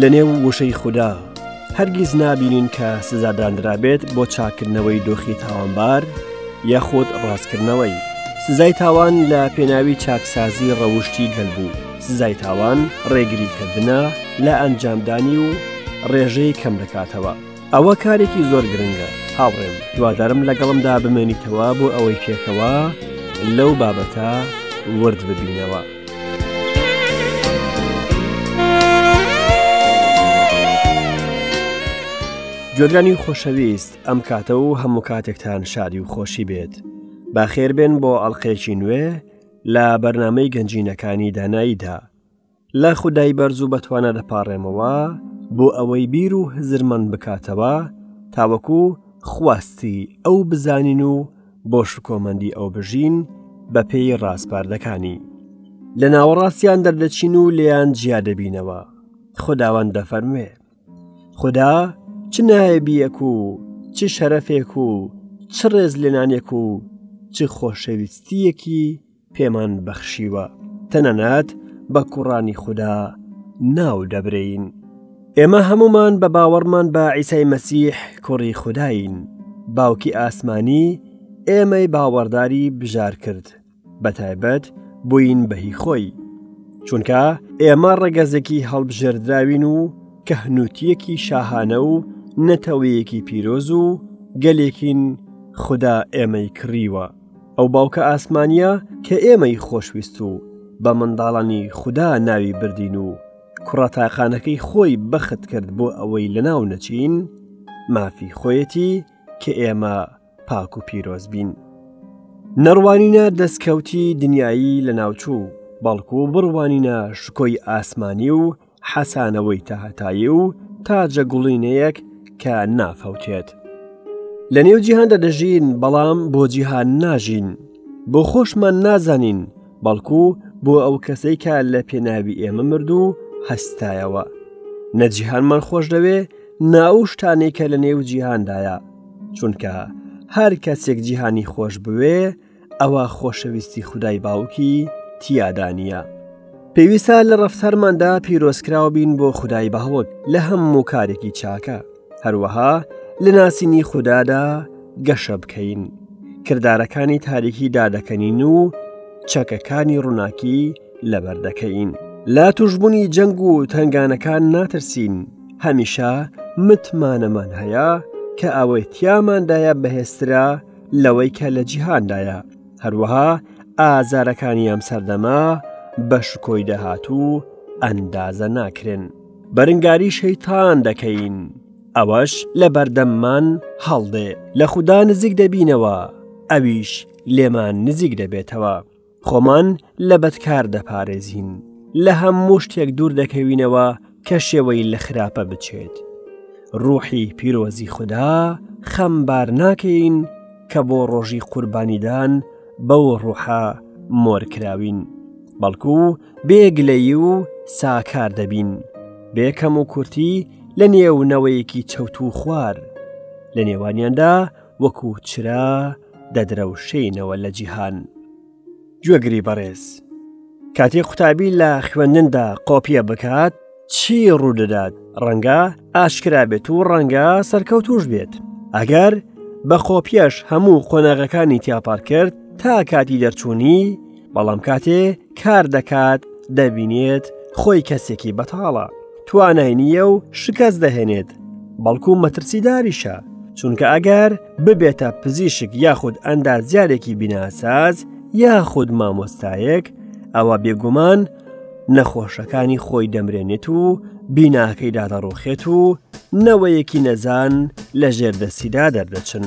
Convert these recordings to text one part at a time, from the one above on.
لە نێو وشەی خودا هەرگیز نابینین کە سزادانرابێت بۆ چاکردنەوەی دۆخی تاوانبار یاخود ڕاستکردنەوەی سزای تاوان لە پێناوی چاکسازی ڕەوشی گەل بوو سزای تاوان ڕێگری کردنە لە ئەنجامدانی و ڕێژەی کەم دەکاتەوە ئەوە کارێکی زۆر گرنگە هاوڕێم دوادارم لەگەڵمدا بمێنیتەوە بۆ ئەوەی پێکەوە لەو بابەتە ورد ببینەوە. گوێگرانی خۆشەویست ئەم کاتە و هەموو کاتێکتان شادی و خۆشی بێت باخێربێن بۆ ئەڵلقەیەکی نوێ لە بەرنمەی گەنجینەکانی داناییدا لە خودای بەرز و بەتوانە دەپاڕێمەوە بۆ ئەوەی بیر و هزرمان بکاتەوە تاوەکو خواستی ئەو بزانین و بۆ شکۆمەندی ئەو بژین بە پێی ڕاسپاردەکانی لە ناوەڕاستیان دەردەچین و لێیان جیا دەبینەوە خداوەند دەفەرموێ خودا چ نایەبیەک و چ شەرەفێک و چ ڕێز لێنانێک و چ خۆشەویستیەکی پێمان بەخشیوە تەنانەت بە کوڕانی خودا ناو دەبرین ئێمە هەمومان بە باوەڕمان بە عیسای مەسیح کوڕی خودداین باوکی ئاسمانی ئێمەی باوەڕداری بژار کرد بەتایبەت بووین بە هی خۆی چونکە ئێمە ڕەگەزێکی هەڵبژێردراوین و کەهنووتیەکی شاهانە و نەتەوەیەکی پیرۆز و گەلێکین خدا ئێمەی کڕیوە ئەو باوکە ئاسمانە کە ئێمەی خۆشویست و بە منداڵانی خوددا ناوی بردین و کوڕە تاقانەکەی خۆی بەخت کرد بۆ ئەوەی لە ناو نەچین مافی خۆیەتی کە ئێمە پاک و پیرۆز بین نەڕوانینە دەستکەوتی دنیایی لە ناوچوو بەڵکو و بڕوانینە شکۆی ئاسمانی و حەسانەوەی تاهتایی و تاجە گوڵینەیەک کە نافەوتێت لە نێو جیهاندا دەژین بەڵام بۆ جیهان ناژین بۆ خۆشمان نازانین بەڵکو بۆ ئەو کەسەی کە لە پێناوی ئێمە مرد و هەستایەوە نەجیهانمان خۆش دەوێ ناو شتانێکە لە نێو جیهاندایە چونکە هەر کەسێک جیهانی خۆش بوێ ئەوە خۆشەویستی خودای باوکی تیادانە پێویستە لە ڕفتەرماندا پیرۆزکراو بین بۆ خودای باوەک لە هەموو کارێکی چاکە هەروەها لە ناسینی خوددادا گەشە بکەین کردارەکانی تاریکی دادەکەنین و چەکەکانی ڕووناکی لەبەر دەکەین لە توشببوونی جەنگ و تنگانەکان ناترسین هەمیشە متمانەمان هەیە کە ئەوەی تیاماندایە بەهێسترا لەوەی کە لە جیهاندایە هەروەها ئازارەکانی ئەم سەردەما بە شکۆی داهاتوو ئەندازە ناکرێن بەرنگاری شەیتان دەکەین ئەوەش لە بەردەممان هەڵدێ لە خوددا نزیک دەبینەوە ئەویش لێمان نزیک دەبێتەوە خۆمان لە بەدکار دەپارێزین، لە هەموو شتێک دوور دەکەوینەوە کە شێوەی لە خراپە بچێت. ڕووحی پیرۆزی خودا خەمبار ناکەین کە بۆ ڕۆژی قوربانیدان بەو ڕوحە مۆرکراوین، بەڵکو بێگلەیی و ساکار دەبین، بێکەم و کورتی لە نێونەوەیەکی چەوت و خوار لە نێوانیاندا، وەکوو چرا دەدرەوشێینەوە لە جیهان. گوێگری بەڕێز کاتێ قوتابی لە خوێندندا قۆپیە بکات چی ڕوودەدات ڕەنگە ئاشکرا بێت و ڕەنگە سەرکەوتوش بێت ئەگەر بە قۆپیەش هەموو قۆناغەکانی تیاپار کرد تا کاتی دەرچوونی بەڵام کاتێ کار دەکات دەبینێت خۆی کەسێکی بەتاڵە توانای نییە و شکست دەهێنێت بەڵکو مەترسیداریشە چونکە ئەگەر ببێتە پزیشک یاخود ئەندازیارێکی بیناساز یاخود مامۆستایەک ئەوە بێگومان نەخۆشەکانی خۆی دەمرێنێت و بیناکەی دادەڕۆخێت و نەوەیەکی نەزان لە ژێردەسیدا دەردەچن.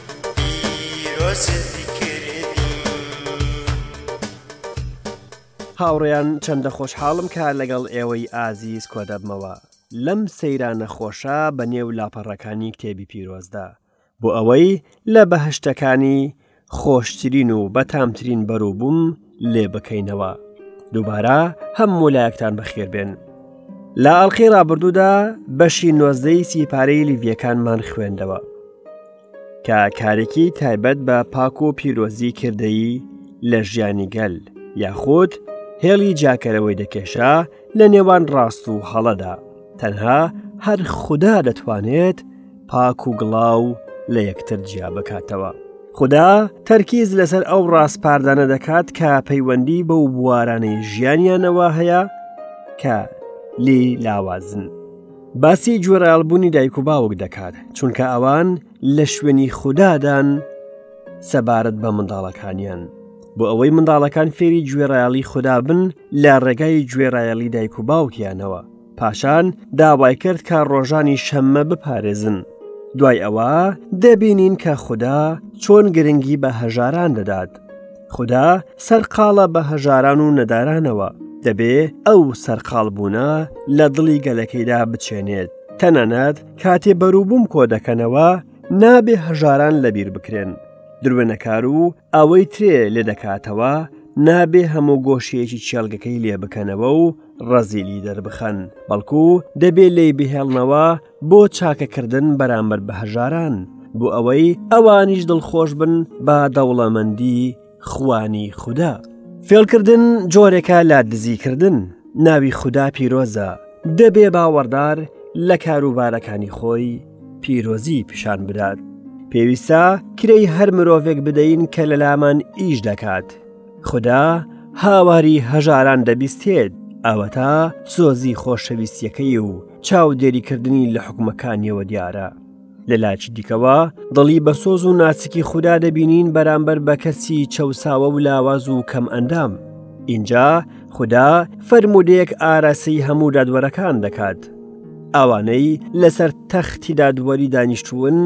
پیرۆزت کردین. هاوڕێیان چەندە خۆشحاڵم کە لەگەڵ ئێوەی ئازیز کۆدەبمەوە لەم سەیرانە خۆشە بە نێو لاپەڕەکانی کتێبی پیرۆزدا بۆ ئەوەی لە بەهەشتەکانی خۆشترین و بەتامترین بەروبووم، لێ بکەینەوە دووبارە هەم مۆلایەکتان بەخێربێن لە ئەڵلقی رابرردوودا بەشی نۆزدەی سیپارەی لیڤەکانمان خوێندەوە کە کارێکی تایبەت بە پاک و پیرۆزی کردەیی لە ژیانی گەل یاخود هێڵی جاکەرەوەی دەکێشا لە نێوان ڕاست و هەڵەدا تەنها هەر خوددا دەتوانێت پاک و گڵاو لە یەکتر جیا بکاتەوە. خدا تەرکیز لەسەر ئەو ڕاسپاردانە دەکات کە پەیوەندی بەو بوارانەی ژیانیانەوە هەیە کە لی لاوازن. باسی جۆرەڵبوونی دایک و باوک دەکات چونکە ئەوان لە شوێنی خوددادان سەبارەت بە منداڵەکانیان بۆ ئەوەی منداڵەکان فێری گوێڕایەڵی خوددا بن لە ڕێگای گوێڕایەڵی دایک و باوکیانەوە پاشان داوای کرد کە ڕۆژانی شەممە بپارێزن دوای ئەوە دەبینین کە خوددا چۆن گرنگی بە هەژاران دەدات خدا سەرقاڵە بە هەژاران و نەدارانەوە دەبێ ئەو سەرقاڵ بوونە لە دڵی گەلەکەیدا بچێنێت تەنانەت کاتێ بەروبووم کۆ دەکەنەوە نابێ هەژاران لەبیر بکرێن دروێنەکار و ئەوەی ترێ لێ دەکاتەوە نابێ هەموو گۆشیەکی چێلگەکەی لێ بکەنەوە و ڕەزیلی دەربخەن بەڵکو دەبێ لێ بهێڵنەوە بۆ چاکەکردن بەرامبەر بە هەژاران بۆ ئەوەی ئەوانیش دڵخۆش بن بە دەوڵەمەندی خوانی خوددا فێڵکردن جۆرێکە لە دزیکردن ناوی خوددا پیرۆزە دەبێ باوەڕدار لە کاروبارەکانی خۆی پیرۆزی پیشان بدات پێویستە کرێی هەر مرۆڤێک بدەین کە لە لامان ئیش دەکات خودا هاواری هەژاران دەبیستێت ئەوەتا سۆزی خۆشەویستیەکەی و چاودێریکردنی لە حکومەکانیەوە دیارە لە لاچی دیکەوە دڵی بە سۆز و ناسکی خودا دەبینین بەرامبەر بە کەسی چەساوە و لاواز و کەم ئەندام ئینجا خودا فرەرمودەیەک ئاراسی هەموو دادوەرەکان دەکات ئەوانەی لەسەر تەختی دادوەری دانیشتوون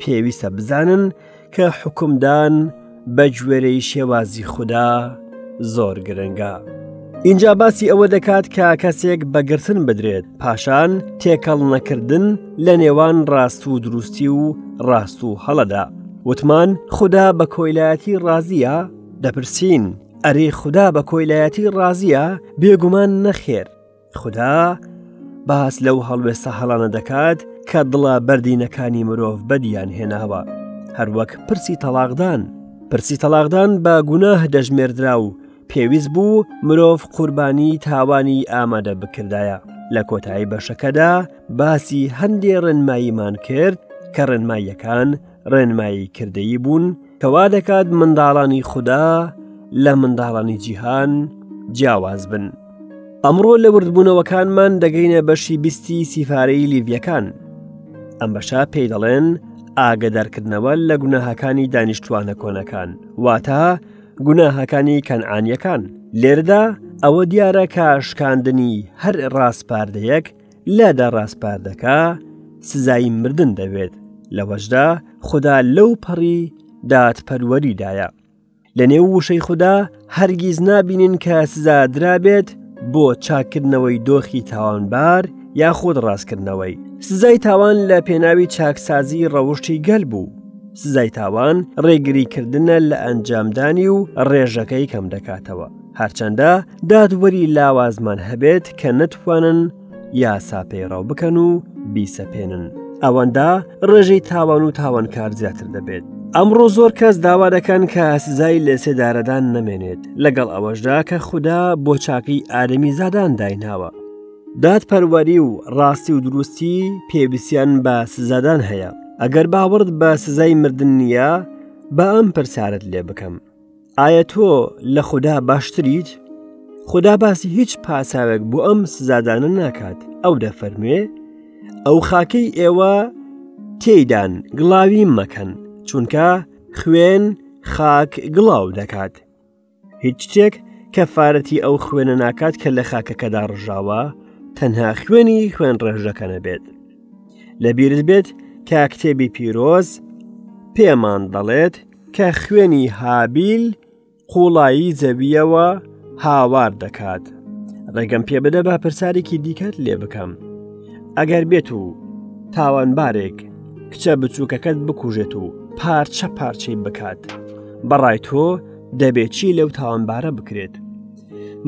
پێویستە بزانن کە حکومدان بە گوێرەی شێوازی خوددا زۆر گرنگە. اینجا باسی ئەوە دەکات کە کەسێک بەگرتن بدرێت پاشان تێکەڵ نەکردن لە نێوان ڕاست و دروستی و ڕاست و هەڵەدا وتمان خدا بە کۆیلایەتی ڕازیە دەپرسین ئەرێ خدا بە کۆیلایەتی ڕازیە بێگومان نەخێر خودا باس لەو هەڵوێستە هەڵانە دەکات کە دڵە بەردینەکانی مرۆڤ بەدیان هێناوە هەروەک پرسی تەلاقدان پرسی تەلاقدان بە گوناه دەژمێردرا و پێویست بوو مرۆڤ قوربانی تاوانی ئامادە بکردایە لە کۆتایی بەشەکەدا باسی هەندێ ڕێنماییمان کرد کە ڕێنماییەکان ڕێنمایی کردەیی بوون کەوا دەکات منداڵانی خوددا لە منداڵانی جیهان جیاواز بن ئەمڕۆ لە وردبوونەوەکانمان دەگەینە بەشی بیستی سیفارەی لیڤەکان ئەم بەشە پێی دەڵێن ئاگدارکردنەوە لە گوناهەکانی دانیشتوانە کۆنەکان واتە گوناهەکانی کەنعانیەکان لێردا ئەوە دیارە کە شکاندنی هەر ڕاسپاردەیەک لە دە ڕاسپاردەکە سزایی مردن دەوێت لەوەشدا خدا لەو پەڕی دادپەروەریدایە لە نێو وشەی خدا هەرگیز نابینین کە سزا درابێت بۆ چاکردنەوەی دۆخی تاوانبار یاخود ڕاستکردنەوەی سزای تاوان لە پێناوی چاکسازی ڕەوشی گەل بوو سزای تاوان ڕێگریکردنە لە ئەنجامدانی و ڕێژەکەی کەم دەکاتەوە هەرچەندە دادوەری لاوازمان هەبێت کە نەتوانن یاسا پەیڕەو بکەن و بیسەپێنن ئەوەندە ڕێژەی تاوان و تاوانکار زیاتر دەبێت ئەمڕۆ زۆر کەس داوا دەکەن کە سزای لە سێدارەدان نەمێنێت لەگەڵ ئەوەشدا کە خوددا بۆ چاقی ئارمی زادان دایناوە دادپەروەری و ڕاستی و دروستی پێویستیان بە سزادان هەیە ئەگەر باوەڕت بە سزای مردن نییە بە ئەم پرسیارت لێ بکەم ئایا تۆ لە خوددا باشتریت خدا باسی هیچ پاساوێک بۆ ئەم سزادانە ناکات ئەو دەفەرموێ ئەو خاکەی ئێوە تێدان گڵاوی مەکەن چونکە خوێن خاک گڵاو دەکات هیچ شتێک کە فارەتی ئەو خوێنە ناکات کە لە خاکەکەدا ڕژاوە تەنها خوێنی خوێن ڕێژەکەنە بێت لەبیرت بێت کە کتێبی پیرۆز پێمان دەڵێت کە خوێنی هابیل قوڵایی زەوییەوە هاوار دەکات ڕێگەم پێ بدە با پرسارێکی دیکەت لێ بکەم ئەگەر بێت و تاوانبارێک کچە بچووکەکەت بکوژێت و پارچە پارچەی بکات بەڕای تۆ دەبێت چی لەو تاوانبارە بکرێت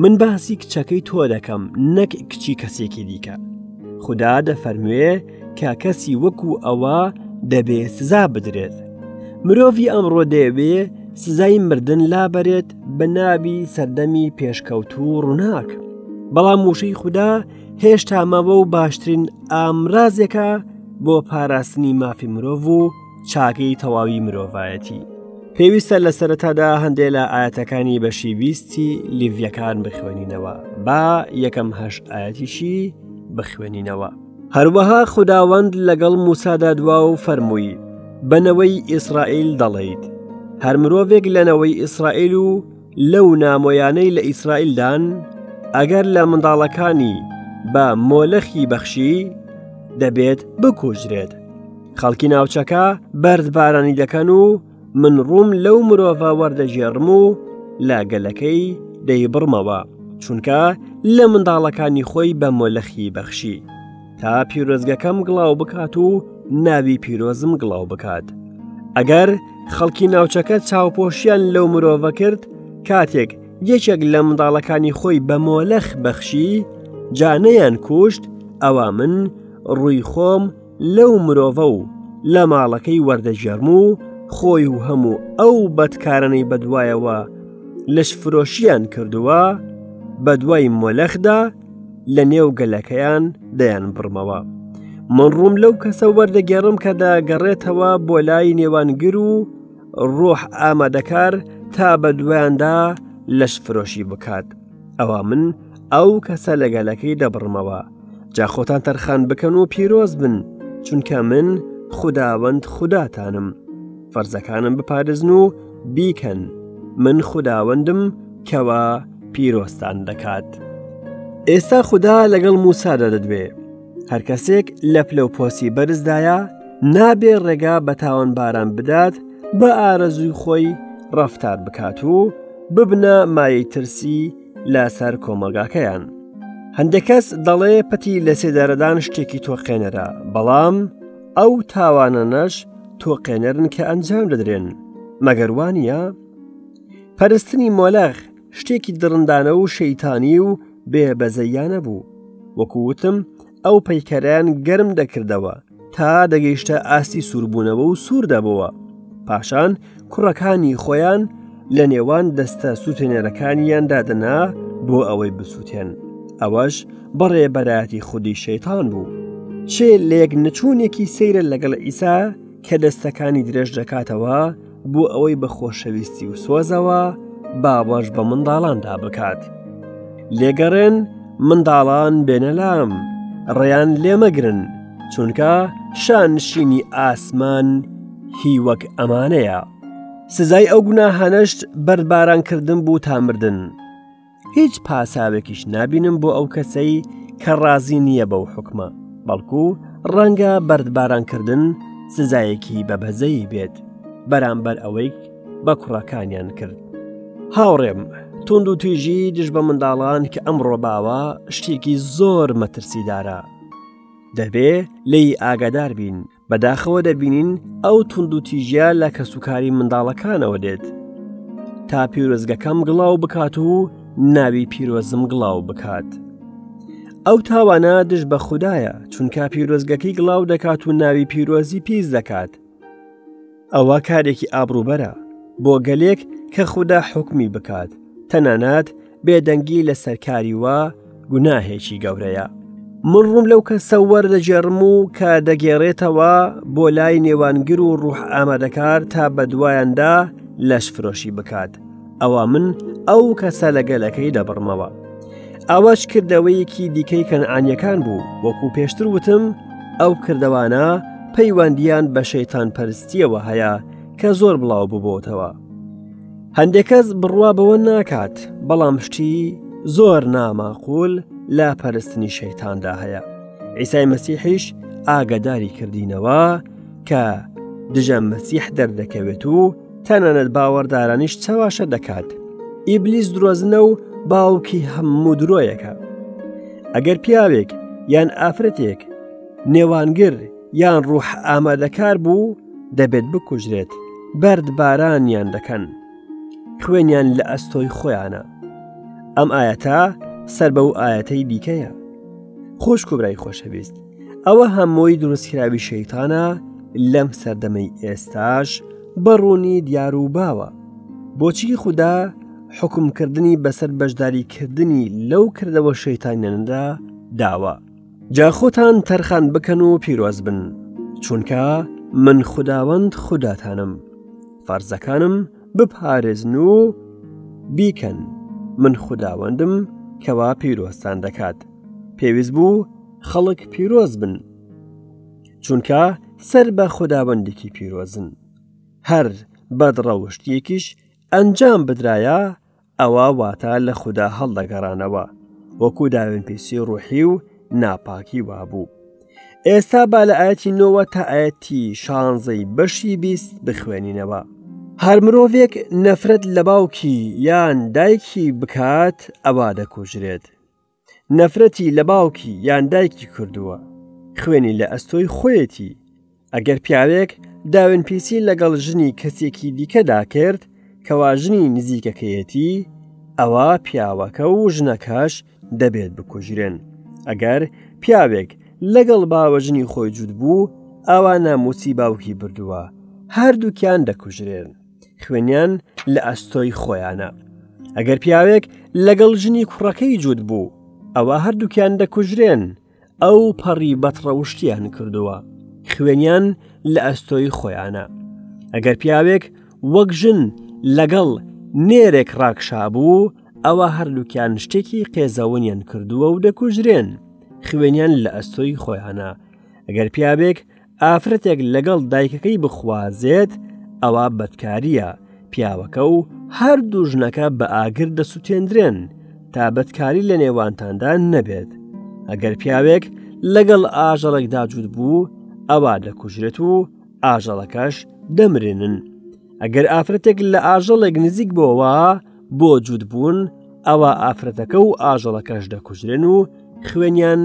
من باسی کچەکەی تۆ دەکەم نەک کچی کەسێکی دیکە خدا دەفەرموێ کە کەسی وەکو ئەوە دەبێ سزا بدرێت مرۆڤی ئەمڕۆ دەیەوێ سزای مردن لابەرێت بە ناوی سەردەمی پێشکەوتوو ڕووناک بەڵام موشەی خوددا هێشتا مەوە و باشترین ئامرازێکە بۆ پاراستنی مافی مرۆڤ و چاکەی تەواوی مرۆڤایەتی پێویستە لە سەرەتادا هەندێک لە ئاەتەکانی بەشی بیستی لیڤەکان بخوێنینەوە با یەکەم هەش ئاەتیشی بخوێنینەوە هەروەها خداوەند لەگەڵ موسادا دوا و فەرمووی بەنەوەی ئیسرائیل دەڵیت هەر مرۆڤێک لەنەوەی ئیسرائیل و لەو نامۆیانەی لە ئیسرائیلدان ئەگەر لە منداڵەکانی بە مۆلەخی بەخشی دەبێت بکوژرێت خەڵکی ناوچەکە بەرد بارانی دەکەن و من ڕووم لەو مرۆڤە وەردەگێڕم و لە گەلەکەی دەیبڕمەوە چونکە لە منداڵەکانی خۆی بە مۆلەخی بەخشی تا پیرۆزگەکەم گڵاو بکات و ناوی پیرۆزم گڵاو بکات ئەگەر خەڵکی ناوچەکە چاوپۆشیان لەو مرۆڤە کرد کاتێک یەکێک لە منداڵەکانی خۆی بە مۆلەخ بەخشی جانیان کوشت ئەوە من ڕووی خۆم لەو مرۆڤە و لە ماڵەکەی وەردەگێڕم و خۆی و هەموو ئەو بەدکارانەی بەدوایەوە لەش فرۆشیان کردووە بە دوای مۆلەخدا لە نێو گەلەکەیان دەیان بڕمەوە من ڕووم لەو کەسە وەردەگێڕم کە دەگەڕێتەوە بۆ لای نێوانگر و ڕۆح ئامادەکار تا بە دوایاندا لەش فرۆشی بکات ئەوە من ئەو کەسە لەگەلەکەی دەبڕمەوە جا خۆتان تەرخان بکەن و پیرۆز بن چونکە من خوداوەند خوداتانم فەرزەکانم بپارێزن و بیکەن من خوداوەندم کەوا پیرۆستان دەکات ئێستا خوددا لەگەڵ موسادا دەدوێ هەر کەسێک لە پلە و پۆسی بەرزدایە نابێ ڕێگا بە تاوان باران بدات بە ئارەزووی خۆی ڕفتار بکات و ببنە مایەی ترسی لەسەر کۆمەلگاکەیان هەندێک کەس دەڵێ پەتی لە سێدارەدان شتێکی تۆقێنەرە بەڵام ئەو تاوانەنەش تۆقێنەرن کە ئەنجام دەدرێن مەگەر وانە پەرستنی مۆلەغ شتێکی دڕندانە و شەیتانی و بێ بەزەیانە بوو وەکووتم ئەو پەیکەرەیان گەرم دەکردەوە تا دەگەیشتە ئاستی سووربوونەوە و سوور دەبەوە پاشان کوڕەکانی خۆیان لە نێوان دەستە سووتێنەرەکانیان دادەنا بۆ ئەوەی بسووتێن ئەوەش بەڕێ بەراتی خودی شەیتان بوو چێ لە یەک نەچوونێکی سەیرە لەگەڵ ئیسا کە دەستەکانی درێژ دەکاتەوە بۆ ئەوەی بە خۆشەویستی و سۆزەوە باوەش بە منداڵاندا بکات لێگەڕێن منداڵان بێنەلام ڕێیان لێمەگرن چونکە شانشینی ئاسمان هی وەک ئەمانەیە سزای ئەو گوناهانەشت بەربارانکردن بوو تا مردن هیچ پاساوێکیش نابینم بۆ ئەو کەسەی کە ڕازی نییە بەو حکمە بەڵکو ڕەنگە بەردبارانکردن سزایەکی بە بەزەیی بێت بەرامبەر ئەوەی بە کوڕەکانیان کرد هاوڕێم تونند و توێژی دژ بە منداڵان کە ئەم ڕۆباوە شتێکی زۆر مەترسیدارە دەبێ لی ئاگادار بین بەداخەوە دەبینین ئەو تونند و تیژە لە کەسوکاری منداڵەکانەوە دێت تا پیرۆزگەکەم گڵاو بکات و ناوی پیرۆزم گڵاو بکات ئەو تاوانە دژ بە خوددایە چونکە پیرۆزگەکەی گڵاو دەکات و ناوی پیرۆزی پیس دەکات ئەوە کارێکی ئابروبەرە بۆ گەلێک کە خودا حکمی بکات تەنانەت بێدەنگی لە سەرکاری وا گوناهێکی گەورەیە من ڕووم لەو کەسە وەردەگێڕم و کە دەگێڕێتەوە بۆ لای نێوانگر و ڕوح ئامادەکار تا بەدوایاندا لەش فرۆشی بکات ئەوە من ئەو کەسە لە گەلەکەی دەبڕمەوە ئەوەش کردەوەیەکی دیکەی کەنعانیەکان بوو وەکو پێشتر وتم ئەو کردەوانە پەیوەندیان بە شەیتان پەرستیەوە هەیە کە زۆر بڵاو ببووتەوە هەندێک کەس بڕوا بەوە ناکات بەڵام شتی زۆر ناماقول لە پەرستنی شەیتاندا هەیە ئیسای مەسیحیش ئاگاداری کردینەوە کە دژە مەسیح دەردەکەوێت و تەنانەت باوەڕدارانیش چەواشە دەکات ئیبلیس درۆزنە و باوکی هەموو درۆیەکە ئەگەر پیاوێک یان ئافرەتێک نێوانگر یان ڕوح ئامادەکار بوو دەبێت بکوژرێت بەرد بارانیان دەکەن خوێنیان لە ئەستۆی خۆیانە ئەم ئاەتە سەر بەو ئاەتەی دیکەیە خۆش کوبرای خۆشەویست ئەوە هەمووی دروستکراوی شەیتانە لەم سەردەمەی ئێستاش بەڕوونی دیار و باوە بۆچی خوددا حکومکردنی بەسەر بەشداریکردنی لەو کردەوە شەیتانەندا داوە جا خۆتان تەرخان بکەن و پیرۆز بن چونکە من خوداوەند خوداتانم فەرزەکانم بپارێزن و بیکەن من خوداوەندم کەوا پیرۆستان دەکات پێویست بوو خەڵک پیرۆز بن چونکە سەر بە خودداوەندێکی پیرۆزن هەر بەدڕەوشتیەکیش ئەنجام بدرایە ئەوە واتە لە خوددا هەڵدەگەڕانەوە وەکو داوێن پیسی ڕوحی و ناپاکی وابوو ئێستا با لە ئاەتی نۆوە تا ئاەتی شانزەی بەشی بیست بخوێنینەوە هەر مرۆڤێک نەفرەت لە باوکی یان دایکی بکات ئەوا دەکوژرێت نەفرەتی لە باوکی یان دایکی کردووە خوێنی لە ئەستۆی خۆیەتی ئەگەر پیاوێک داوێن پیسی لەگەڵ ژنی کەسێکی دیکەدا کرد کەوا ژنی نزیکەکەیەتی ئەوە پیاوەکە و ژنەکەش دەبێت بکوژرێن ئەگەر پیاوێک لەگەڵ باوە ژنی خۆی جوود بوو ئاوا ناموسی باوکی بردووە هەردووکیان دەکوژرێن خوێنیان لە ئەستۆی خۆیانە ئەگەر پیاوێک لەگەڵ ژنی کوڕەکەی جووت بوو ئەوە هەردووکیان دەکوژرێن ئەو پەڕی بەتڕەوشتیان کردووە خوێنیان لە ئەستۆی خۆیانە ئەگەر پیاوێک وەک ژن لەگەڵ نێرێک ڕاکشا بوو ئەوە هەردووکیان شتێکی قێزەونیان کردووە و دەکوژرێن خوێنیان لە ئەستۆی خۆیانە ئەگەر پیاوێک ئافرەتێک لەگەڵ دایکەکەی بخوازێت ئەوە بەدکاریە پیاوەکە و هەردوو ژنەکە بە ئاگر دەسووتێندرێن تا بەدکاری لە نێوانتاندا نەبێت ئەگەر پیاوێک لەگەڵ ئاژەڵێکدا جوود بوو ئەوە دەکوژرێت و ئاژەڵەکەش دەمرێنن ئەگەر ئافرەتێک لە ئاژەڵێک نزیک بۆەوە بۆ جووت بوون ئەوە ئافرەتەکە و ئاژەڵەکەش دەکوژرێن و خوێنیان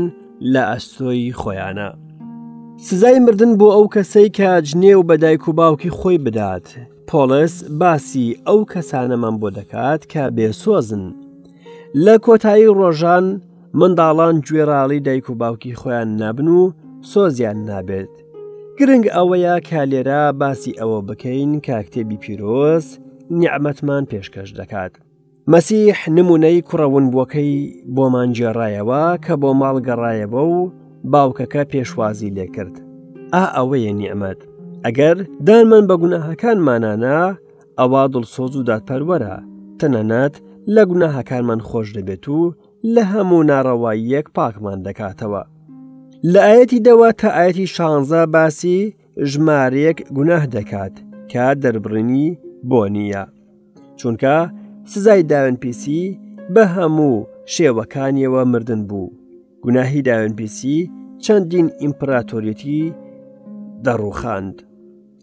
لە ئەستۆی خۆیانە سزای مردن بۆ ئەو کەسەی کە جنێ و بە دایک و باوکی خۆی بدات پۆڵس باسی ئەو کەسانەمان بۆ دەکات کە بێسۆزن لە کۆتایی ڕۆژان منداڵان گوێڕاڵی دایک و باوکی خۆیان نابن و سۆزیان نابێت گرنگ ئەوەیە کە لێرە باسی ئەوە بکەین کە کتێبی پیرۆز نیعمەتمان پێشکەش دەکات. مەسیح نمونەی کوڕە ونبووەکەی بۆمان گێڕایەوە کە بۆ ماڵ گەڕایەوە و باوکەکە پێشوازی لێکرد ئا ئەوەیە نیعممەد ئەگەر دانمان بە گوناهەکانمانانە ئەوە دڵسۆز و دادپەروەرە تەنانەت لە گوناهەکانمان خۆش دەبێت و لە هەموو ناڕەواییەک پاکمان دەکاتەوە لە ئاەتی دەوە تا ئاەتی شانزە باسی ژمارەیەک گوناه دەکات کە دەربڕینی بۆ نییە چونکە سزای داوێن پیسی بە هەموو شێوەکانیەوە مردن بوو گوناهی داوێن پیسی چەندین ئیمپراتۆریەتی دەڕوخاند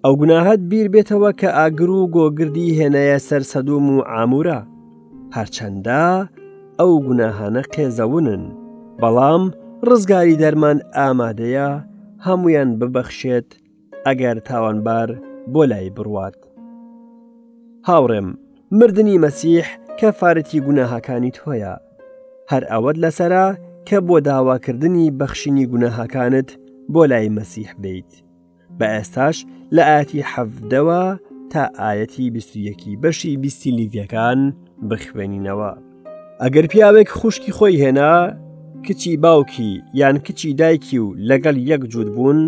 ئەو گوناهت بیر بێتەوە کە ئاگر و گۆگردی هێنایە سەر سەدوم و ئامورە هەرچەندە ئەو گوناهانە قێزەونن بەڵام ڕزگاری دەرمان ئامادەیە هەمویان ببەخشێت ئەگەر تاوانبار بۆ لای بڕوات هاوڕێم مردنی مەسیح کە فارەتی گوناهەکانی تۆیە هەر ئەوەت لەسرە کە بۆ داواکردنی بەخشینی گوناهەکانت بۆ لای مەسیح بیت بە ئێستاش لە ئاەتی حەفدەوە تا ئاەتی بیستویەکی بەشی بیستی لیڤەکان بخوێنینەوە ئەگەر پیاوێک خوشکی خۆی هێنا کچی باوکی یان کچی دایکی و لەگەڵ یەک جوود بوون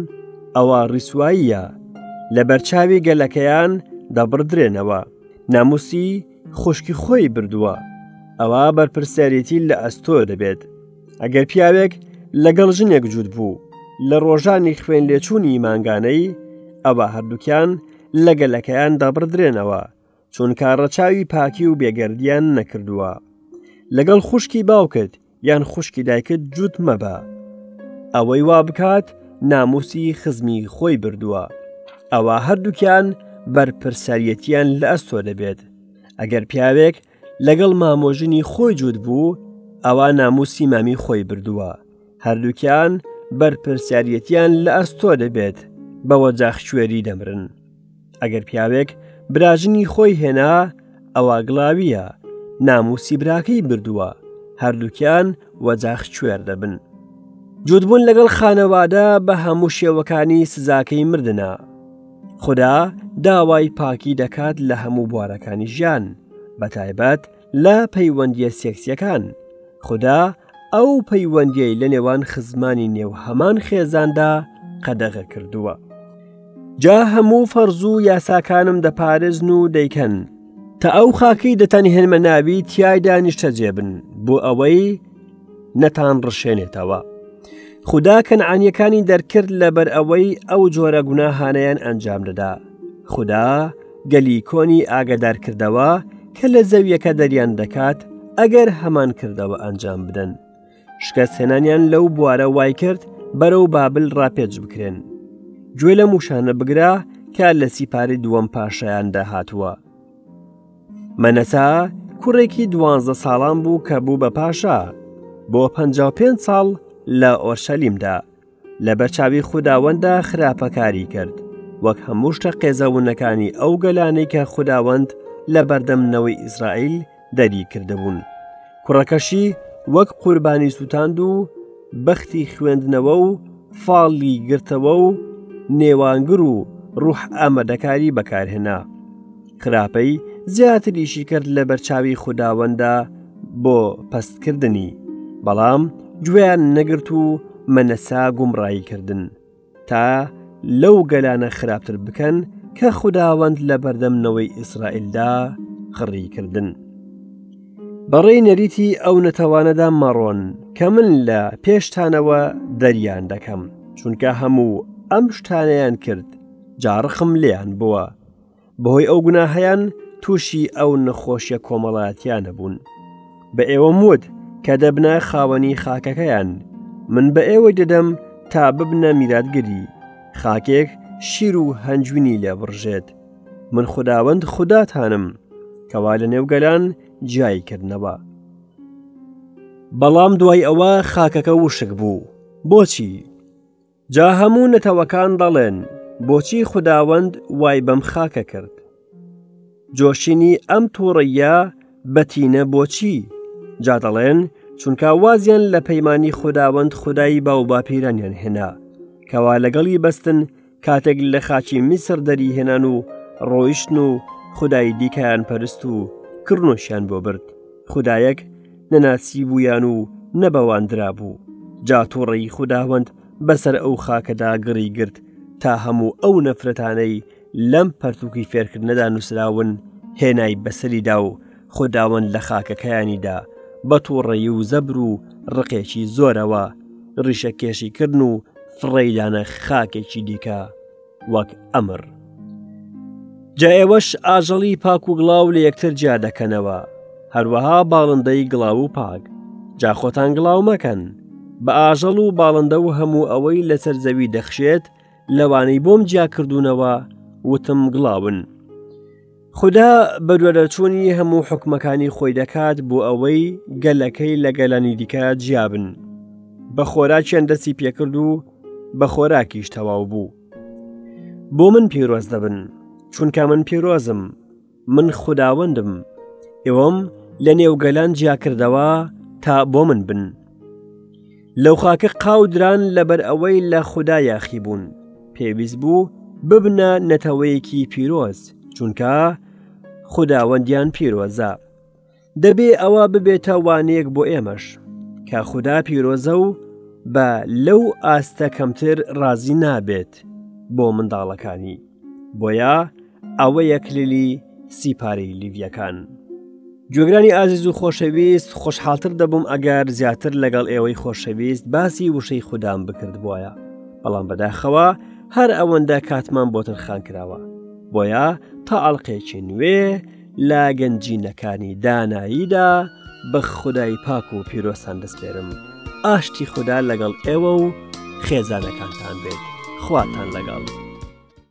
ئەوە ڕیسواییە لە بەرچاوی گەلەکەیان دەبڕدرێنەوە ناموسی خوشکی خۆی بردووە ئەوە بەرپرسیارەتی لە ئەستۆ دەبێت ئەگەر پیاوێک لەگەڵ ژنێک جووت بوو لە ڕۆژانی خوێن لێچوونی مانگانەی ئەوە هەردووکیان لە گەلەکەیان دەبڕدرێنەوە چونکە ڕەچاوی پاکی و بێگەردیان نەکردووە لەگەڵ خوشکی باوکت یان خوشکی دایکت جووت مەبە ئەوەی وا بکات ناموسی خزمی خۆی بردووە ئەوە هەردووکیان بەرپرسەرەتیان لە ئەستۆ دەبێت ئەگەر پیاوێک لەگەڵ مامۆژنی خۆی جووت بوو ئەوا ناموسی مامی خۆی بردووە هەردووکیان بەرپسیارەتیان لە ئەستۆ دەبێت بەوە جاخشێری دەمرن ئەگەر پیاوێک براژنی خۆی هێنا ئەوا گڵاویە ناموسی براکەی بردووە هەردووکیان وەجاخ کوێر دەبن جوودبوون لەگەڵ خانەوادە بە هەموو شێوەکانی سزاکەی مردە خدا داوای پاکی دەکات لە هەموو بوارەکانی ژیان بە تایبەت لە پەیوەندیە سێکسیەکان خدا ئەو پەیوەندیەی لە نێوان خزمانی نێو هەمان خێزاندا قەدەغە کردووە جا هەموو فەرزوو یاساکانم دەپارێزن و دەیکەن تا ئەو خاکەی دەتەنهێنمە ناوی تایدا نیشتە جێبن بۆ ئەوەی نەتان ڕشێنێتەوە خدا کەنعانیەکانی دەرکرد لەبەر ئەوەی ئەو جۆرە گوناهانیان ئەنجام دەدا خدا گەلی کۆنی ئاگدار کردەوە کە لە زەویەکە دەریان دەکات ئەگەر هەمان کردەوە ئەنجام بدەن شکست هێنانیان لەو بوارە وای کرد بەرەو بابل ڕاپێچ بکرێن گوێ لە موشانە بگرە کە لە سیپاری دووەم پاشایاندا هاتووە مەنەسا کوڕێکی دوانزە ساڵان بوو کە بوو بە پاشا بۆ پ پێ ساڵ لە ئۆرشەلیمدا لە بەرچاوی خوداوەندە خراپەکاری کرد وەک هەموو شتە قێزەونەکانی ئەو گەلانی کە خوداوەند لە بەردەم نەوەی ئیسرائیل دەری کردبوون کوڕەکەشی وەک قوربانی سووتاند و بەختی خوێندنەوە و فاڵی گرتەوە و نێوانگر و ڕوح ئامادەکاری بەکارهێنا خراپەی زیاتریشی کرد لە بەرچاوی خودداوەندا بۆ پستکردنی بەڵام گوێیان نەگرت و مەنەسا گومڕایی کردن تا لەو گەلانە خراپتر بکەن کە خودداوەند لە بەردەمنەوەی ئیسرائیلدا خڕیکردن. بەڕێ نەریتی ئەو نەتەوانەدا مەڕۆن کە من لە پێشتانەوە دەریان دەکەم چونکە هەموو ئەم شتانیان کرد جاڕخم لیان بووە بەهۆی ئەو گوناهیان تووشی ئەو نەخۆشیە کۆمەڵاتیانە بوون بە ئێوە موت کە دەبنە خاوەنی خاکەکەیان من بە ئێوەی دەدەم تا ببنە میراتگری خاکێک شیر و هەنجوینی لێ بڕژێت من خداوەند خوداتانم کەوا لە نێو گەلان جیای کردنەوە بەڵام دوای ئەوە خاکەکە وشک بوو بۆچی جا هەموو نەتەوەکان دەڵێن بۆچی خوداوەند وای بەم خاکە کرد جۆشینی ئەم تووڕەیە بەتینە بۆچی جا دەڵێن چونکە وازیان لە پەیمانی خوداوەند خودایی باو باپیرانیان هێنا کەوا لەگەڵی بەستن کاتێک لە خاچی میسر دەری هێنان و ڕۆیشتن و خودایی دیکەیان پەرست و کڕنوشیان بۆ برد خودایەک نەناسی بوویان و نەبەواندرا بوو جا تووڕەی خوداوەند بەسەر ئەو خاکەدا گڕی گرت تا هەموو ئەو نەفرەتانەی لەم پەرتووکی فێرکردنەدا نووسراون هێنای بەسەریدا و خوداوەند لە خاکەکەیانیدا بە تووڕەی و زەبر و ڕقێکی زۆرەوە ڕیشە کێشی کردن و فڕێدانە خاکێکی دیکە وەک ئەمر جا ئێوەش ئاژەڵی پاک و گڵاو لە یەکتر جیا دەکەنەوە هەروەها باڵندەی گڵاو و پاک جا خۆتان گڵاو مەکەن بە ئاژەڵ و باڵندە و هەموو ئەوەی لەسەر زەوی دەخشێت لەوانەی بۆم جیاکردونەوە وتم گڵاون خودا بەدواداچوونی هەموو حکومەکانی خۆی دەکات بۆ ئەوەی گەلەکەی لە گەلانی دیکە جیابن بە خۆراکیان دەستی پێکرد و بە خۆراکیش تەواو بوو بۆ من پیرۆز دەبن چونکە من پیرۆزم من خوداوەندم ئێوەم لە نێو گەلان جیاکردەوە تا بۆ من بن لەو خاکە قاو دران لەبەر ئەوەی لە خودا یاخی بوون پێویست بوو ببنە نەتەوەیەکی پیرۆز چونکە خداوەندیان پیرۆزە دەبێ ئەوە ببێتە وانەیەک بۆ ئێمەش کە خدا پیرۆزە و بە لەو ئاستە کەمتر ڕازی نابێت بۆ منداڵەکانی بۆیە ئەوەیە کلیلی سیپارەی لیڤیەکان گوێگرانی ئازیز و خۆشەویست خۆشحاڵتر دەبووم ئەگەر زیاتر لەگەڵ ئێوەی خۆشەویست باسی وشەی خوددام بکرد بواە بەڵام بەداخەوە هەر ئەوەندە کاتمان بۆ تەرخان کراوە بۆیە تا ئەڵلقێکی نوێ لە گەنجینەکانی داناییدا بە خودای پاک و پیرۆسان دەستێرم ئاشتی خوددا لەگەڵ ئێوە و خێزانەکانتان بێت خواتان لەگەڵ.